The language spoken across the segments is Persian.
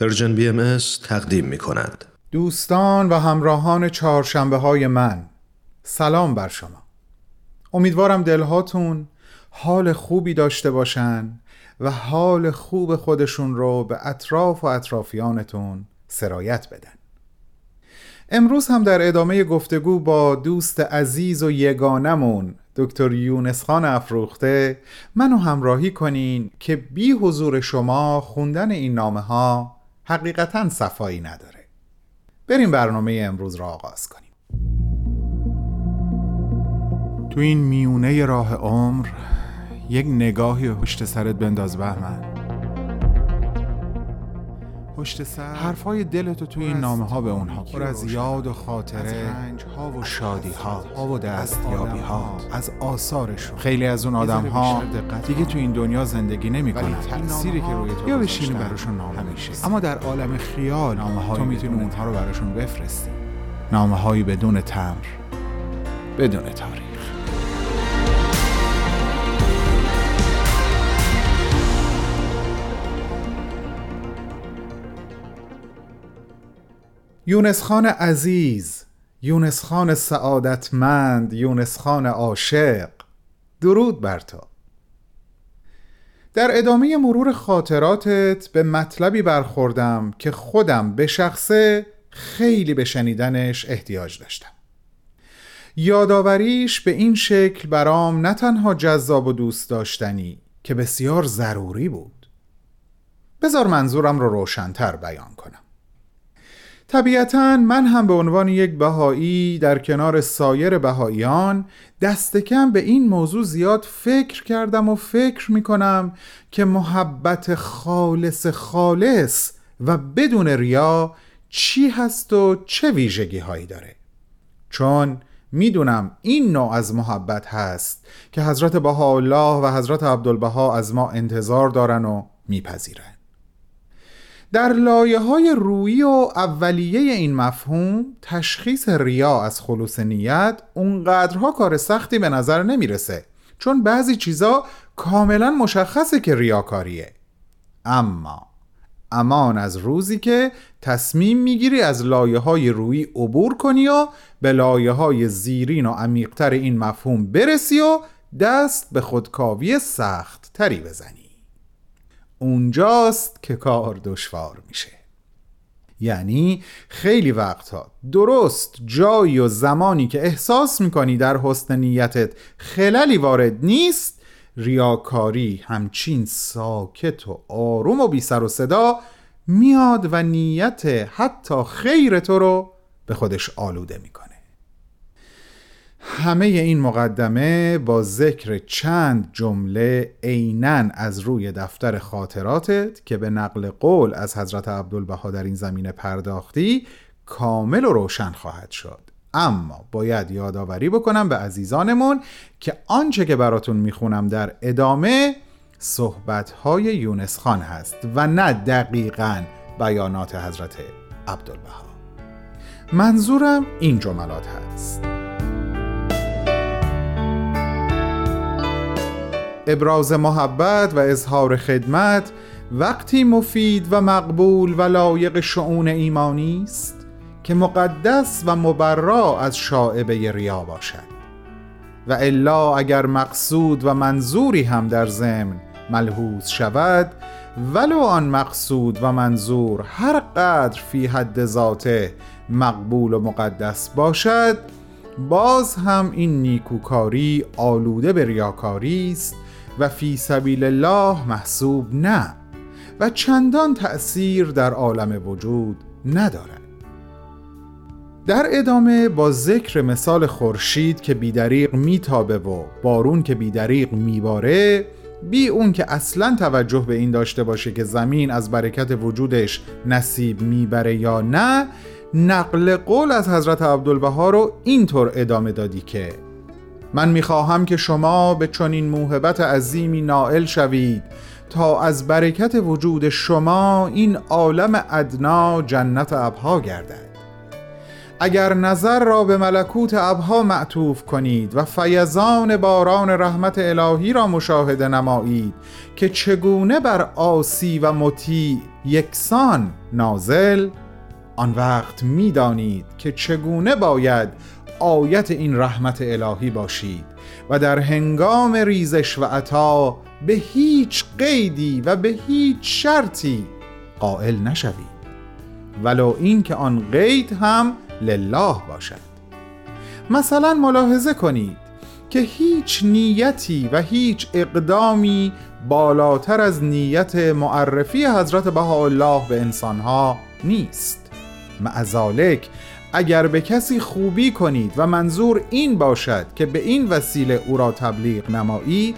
Persian BM تقدیم می کند. دوستان و همراهان چهارشنبه های من سلام بر شما امیدوارم دلهاتون حال خوبی داشته باشن و حال خوب خودشون رو به اطراف و اطرافیانتون سرایت بدن امروز هم در ادامه گفتگو با دوست عزیز و یگانمون دکتر یونس خان افروخته منو همراهی کنین که بی حضور شما خوندن این نامه ها حقیقتا صفایی نداره. بریم برنامه امروز را آغاز کنیم. تو این میونه راه عمر یک نگاهی پشت سرت بنداز بهمن. پشت سر. حرفای دلتو توی این نامه ها به اونها پر از یاد و خاطره ها و شادی. ها و دستیابی ها از آثارشون. خیلی از اون آدم ها دیگه تو این دنیا زندگی نمی‌کنن تأثیری که روی تو یا بشینی براشون نامه میشه اما در عالم خیال نامه تو می‌تونی اونها رو براشون بفرستی. نامه هایی بدون تمر. بدون تاریخ. یونس خان عزیز یونس خان سعادتمند یونس خان عاشق. درود بر تو. در ادامه مرور خاطراتت به مطلبی برخوردم که خودم به شخصه خیلی به شنیدنش احتیاج داشتم. یادآوریش به این شکل برام نه تنها جذاب و دوست داشتنی که بسیار ضروری بود. بذار منظورم رو روشنتر بیان کنم. طبیعتا من هم به عنوان یک بهایی در کنار سایر بهاییان دست کم به این موضوع زیاد فکر کردم و فکر می کنم که محبت خالص خالص و بدون ریا چی هست و چه ویژگی هایی داره. چون می‌دونم این نوع از محبت هست که حضرت بهاءالله و حضرت عبدالبها از ما انتظار دارن و میپذیرن. در لایه های رویی و اولیه این مفهوم تشخیص ریا از خلوص نیت اونقدرها کار سختی به نظر نمی‌رسه چون بعضی چیزا کاملا مشخصه که ریاکاریه. اما امان از روزی که تصمیم می‌گیری از لایه های روی عبور کنی و به لایه های زیرین و عمیقتر این مفهوم برسی و دست به خودکاوی سخت تری بزنی. اونجاست که کار دشوار میشه. یعنی خیلی وقتها درست جایی و زمانی که احساس می‌کنی در حسن نیتت خللی وارد نیست ریاکاری همچین ساکت و آروم و بی سر و صدا میاد و نیت حتی خیر تو رو به خودش آلوده می‌کنه. همه این مقدمه با ذکر چند جمله عینا از روی دفتر خاطراتت که به نقل قول از حضرت عبدالبها در این زمینه پرداختی کامل و روشن خواهد شد. اما باید یادآوری بکنم به عزیزانمون که آنچه که براتون می‌خونم در ادامه صحبتهای یونس خان هست و نه دقیقا بیانات حضرت عبدالبها. منظورم این جملات هست. ابراز محبت و اظهار خدمت وقتی مفید و مقبول و لایق شعون ایمانی است که مقدس و مبرا از شاعبه ریا باشد. و الا اگر مقصود و منظوری هم در ضمن ملحوظ شود ولو آن مقصود و منظور هر قدر فی حد ذاته مقبول و مقدس باشد باز هم این نیکوکاری آلوده به ریاکاری است و فی سبیل الله محسوب نه و چندان تأثیر در عالم وجود ندارد. در ادامه با ذکر مثال خورشید که بیدریق میتابه و بارون که بیدریق میباره بی اون که اصلا توجه به این داشته باشه که زمین از برکت وجودش نصیب می‌بره یا نه نقل قول از حضرت عبدالبها رو اینطور ادامه دادی که من می‌خواهم که شما به چنین موهبت عظیمی نائل شوید تا از برکت وجود شما این عالم ادنا جنت ابها گردد. اگر نظر را به ملکوت ابها معطوف کنید و فیضان باران رحمت الهی را مشاهده نمایید که چگونه بر آسی و مطیع یکسان نازل آن وقت می‌دانید که چگونه باید آیت این رحمت الهی باشید و در هنگام ریزش و عطا به هیچ قیدی و به هیچ شرطی قائل نشوید. ولو این که آن قید هم لله باشد. مثلا ملاحظه کنید که هیچ نیتی و هیچ اقدامی بالاتر از نیت معرفی حضرت بهاءالله به انسانها نیست. معذالک اگر به کسی خوبی کنید و منظور این باشد که به این وسیله او را تبلیغ نمایید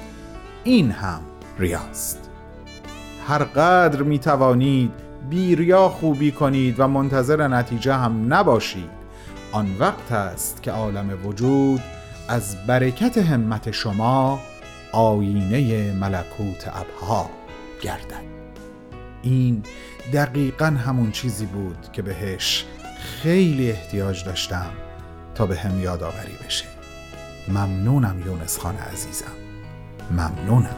این هم ریاست. هر قدر می توانید بیریا خوبی کنید و منتظر نتیجه هم نباشید آن وقت است که عالم وجود از برکت همت شما آینه ملکوت ابها گردد. این دقیقا همون چیزی بود که بهش خیلی احتیاج داشتم تا به هم یادآوری بشه. ممنونم یونس خان عزیزم. ممنونم.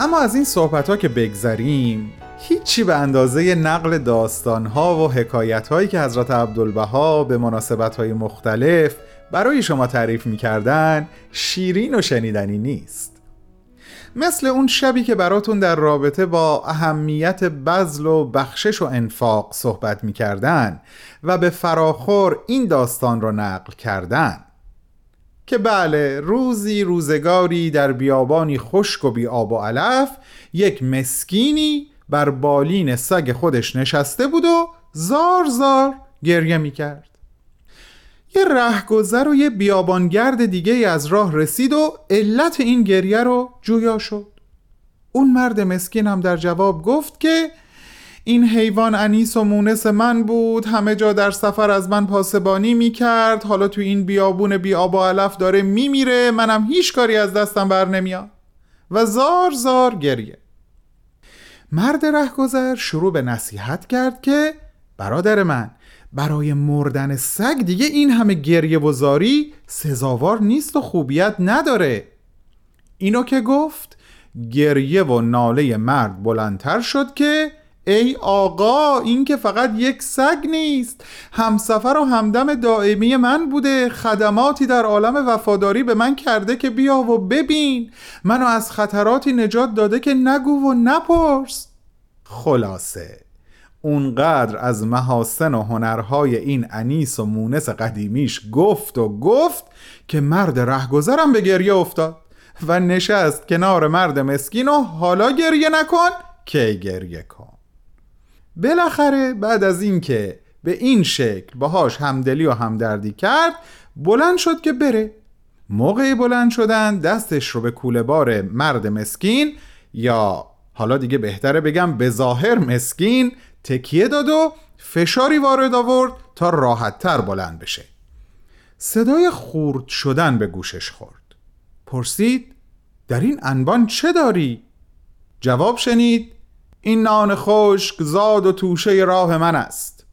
اما از این صحبت ها که بگذریم هیچی به اندازه نقل داستان ها و حکایت هایی که حضرت عبدالبها به مناسبت های مختلف برای شما تعریف می کردن شیرین و شنیدنی نیست. مثل اون شبی که براتون در رابطه با اهمیت بذل و بخشش و انفاق صحبت می کردن و به فراخور این داستان را نقل کردن. که بله روزی روزگاری در بیابانی خشک و بی آب و علف یک مسکینی بر بالین سگ خودش نشسته بود و زار زار گریه می کرد یه رهگذر و یه بیابانگرد دیگه از راه رسید و علت این گریه رو جویا شد. اون مرد مسکین هم در جواب گفت که این حیوان انیس و مونس من بود همه جا در سفر از من پاسبانی می کرد حالا تو این بیابون بی آب و علف داره می میره منم هیچ کاری از دستم بر نمیاد. و زار زار گریه. مرد رهگذر شروع به نصیحت کرد که برادر من برای مردن سگ دیگه این همه گریه و زاری سزاوار نیست و خوبیت نداره. اینو که گفت گریه و ناله مرد بلندتر شد که ای آقا این که فقط یک سگ نیست. همسفر و همدم دائمی من بوده. خدماتی در عالم وفاداری به من کرده که بیا و ببین. منو از خطراتی نجات داده که نگو و نپرس. خلاصه. اونقدر از محاسن و هنرهای این انیس و مونس قدیمیش گفت و گفت که مرد رهگذرم به گریه افتاد و نشست کنار مرد مسکین و حالا گریه نکن که گریه کن. بالاخره بعد از اینکه به این شکل باهاش همدلی و همدردی کرد بلند شد که بره. موقع بلند شدن دستش رو به کوله بار مرد مسکین یا حالا دیگه بهتره بگم به ظاهر مسکین تکیه داد و فشاری وارد آورد تا راحت تر بلند بشه صدای خورد شدن به گوشش خورد پرسید در این انبان چه داری؟ جواب شنید این نان خشک زاد و توشه راه من است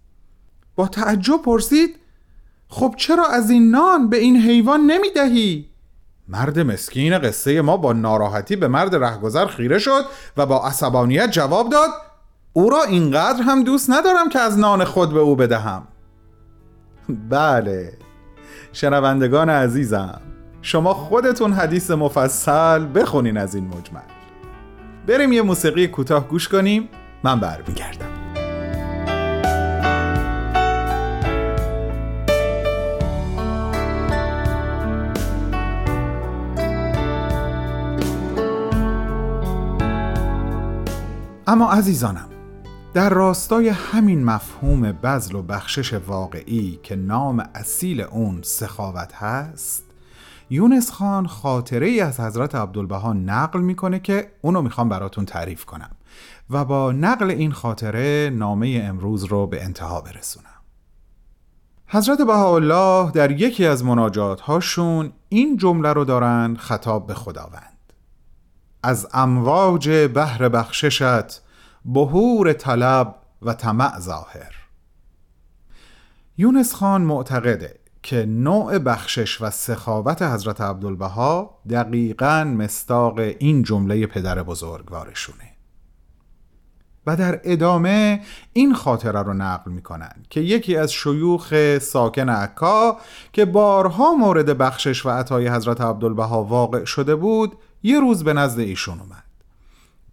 با تعجب پرسید خب چرا از این نان به این حیوان نمی دهی؟ مرد مسکین قصه ما با ناراحتی به مرد رهگذر خیره شد و با عصبانیت جواب داد او را اینقدر هم دوست ندارم که از نان خود به او بدهم. بله. شنوندگان عزیزم شما خودتون حدیث مفصل بخونین از این مجمل. بریم یه موسیقی کوتاه گوش کنیم من برمیگردم. اما عزیزانم در راستای همین مفهوم بذل و بخشش واقعی که نام اصیل اون سخاوت هست یونس خان خاطره ای از حضرت عبدالبها نقل می‌کنه که اونو می‌خوام براتون تعریف کنم و با نقل این خاطره نامه امروز رو به انتها برسونم. حضرت بهاءالله در یکی از مناجات هاشون این جمله رو دارن خطاب به خداوند. از امواج بحر بخششت بهور طلب و طمع ظاهر. یونس خان معتقده که نوع بخشش و سخاوت حضرت عبدالبها دقیقا مستاق این جمله پدر بزرگوارشونه. و در ادامه این خاطره رو نقل می‌کنن که یکی از شیوخ ساکن عکا که بارها مورد بخشش و عطای حضرت عبدالبها واقع شده بود یه روز به نزد ایشون اومد.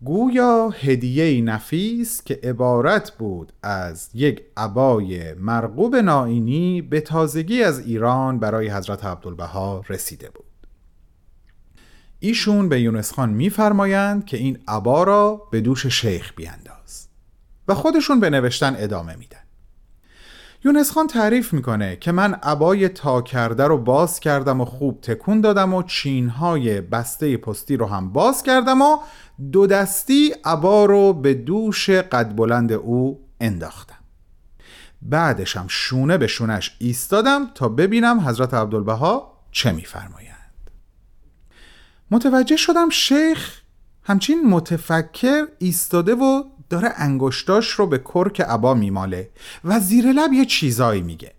گویا هدیه نفیس که عبارت بود از یک عبای مرغوب نائینی به تازگی از ایران برای حضرت عبدالبها رسیده بود. ایشون به یونس خان میفرمایند که این عبا را به دوش شیخ بیانداز و خودشون به نوشتن ادامه میدن. یونس خان تعریف می‌کنه که من عبای تا کرده رو باز کردم و خوب تکون دادم و چینهای بسته پستی رو هم باز کردم و دو دستی عبا رو به دوش قد بلند او انداختم. بعدشم شونه به شونش ایستادم تا ببینم حضرت عبدالبها چه میفرمایند. متوجه شدم شیخ همچین متفکر ایستاده و داره انگشتاش رو به کرک عبا میماله و زیر لب یه چیزایی میگه.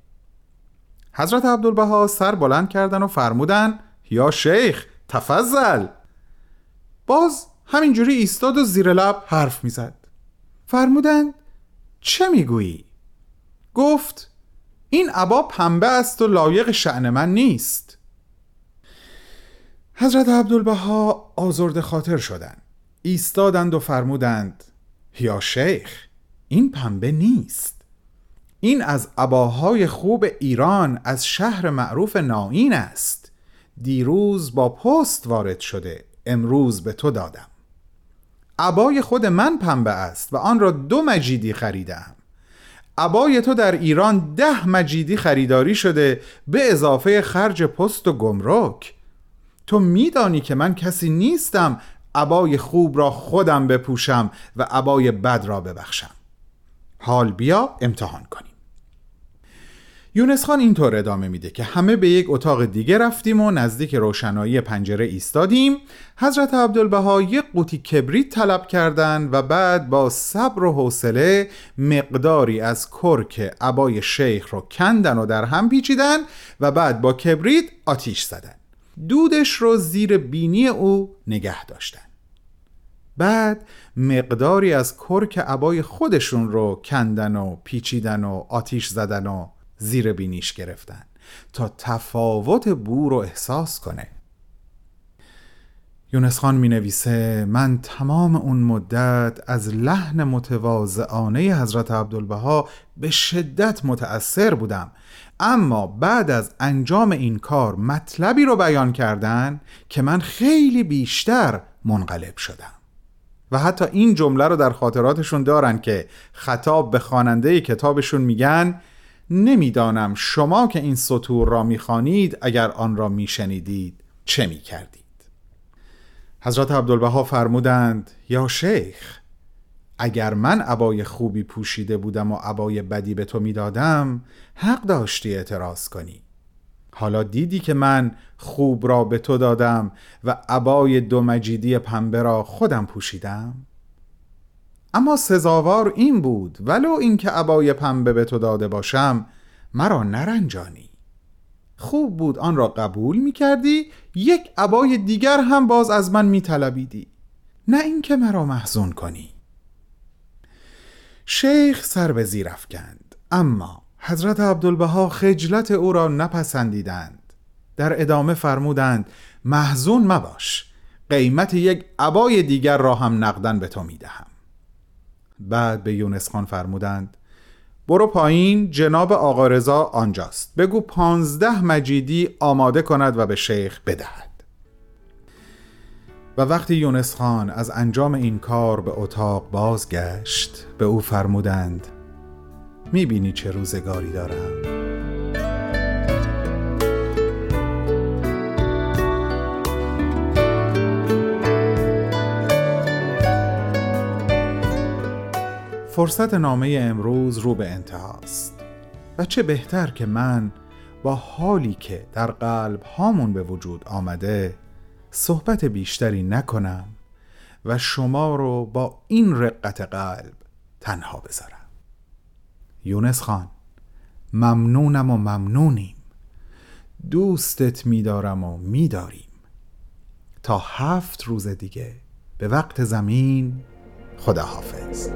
حضرت عبدالبها سر بلند کردن و فرمودن یا شیخ تفضل. باز همینجوری ایستاد و زیر لب حرف می‌زد. فرمودن چه می‌گویی؟ گفت این عبا پنبه است و لایق شعن من نیست. حضرت عبدالبها آزرد خاطر شدند. ایستادند و فرمودند یا شیخ این پنبه نیست. این از عباهای خوب ایران از شهر معروف نائین است. دیروز با پست وارد شده امروز به تو دادم. عبای خود من پنبه است و آن را دو مجیدی خریدم. عبای تو در ایران ده مجیدی خریداری شده به اضافه خرج پست و گمرک. تو میدانی که من کسی نیستم عبای خوب را خودم بپوشم و عبای بد را ببخشم. حال بیا امتحان کنیم. یونس خان اینطور ادامه میده که همه به یک اتاق دیگه رفتیم و نزدیک روشنایی پنجره ایستادیم. حضرت عبدالبها یک قوطی کبریت طلب کردند و بعد با صبر و حوصله مقداری از کرک عبای شیخ رو کندن و در هم پیچیدن و بعد با کبریت آتیش زدن. دودش رو زیر بینی او نگه داشتن. بعد مقداری از کرک عبای خودشون رو کندن و پیچیدن و آتیش زدن و زیر بینیش گرفتن تا تفاوت بو رو احساس کنه. یونس خان می نویسه من تمام اون مدت از لحن متواضعانه حضرت عبدالبها به شدت متأثر بودم. اما بعد از انجام این کار مطلبی رو بیان کردن که من خیلی بیشتر منقلب شدم. و حتی این جمله رو در خاطراتشون دارن که خطاب به خواننده کتابشون میگن نمی‌دانم شما که این سطور را می‌خوانید اگر آن را میشنیدید چه می‌کردید. حضرت عبدالبها فرمودند یا شیخ اگر من عبای خوبی پوشیده بودم و عبای بدی به تو می‌دادم حق داشتی اعتراض کنی. حالا دیدی که من خوب را به تو دادم و عبای دو مجیدی پنبه را خودم پوشیدم؟ اما سزاوار این بود ولو اینکه عبای پنبه به تو داده باشم مرا نرنجانی. خوب بود آن را قبول می کردی یک عبای دیگر هم باز از من می طلبیدی نه اینکه مرا محزون کنی. شیخ سر به زیر افکند. اما حضرت عبدالبها خجلت او را نپسندیدند. در ادامه فرمودند محزون مباش قیمت یک عبای دیگر را هم نقدن به تو می‌دهم. بعد به یونس خان فرمودند برو پایین جناب آقا رضا آنجاست. بگو پانزده مجیدی آماده کند و به شیخ بدهد. و وقتی یونس خان از انجام این کار به اتاق بازگشت به او فرمودند می‌بینی چه روزگاری دارم؟ فرصت نامه امروز رو به انتهاست. و چه بهتر که من با حالی که در قلب هامون به وجود آمده صحبت بیشتری نکنم و شما رو با این رقت قلب تنها بذارم. یونس خان ممنونم و ممنونیم. دوستت میدارم و میداریم. تا هفت روز دیگه به وقت زمین خداحافظ.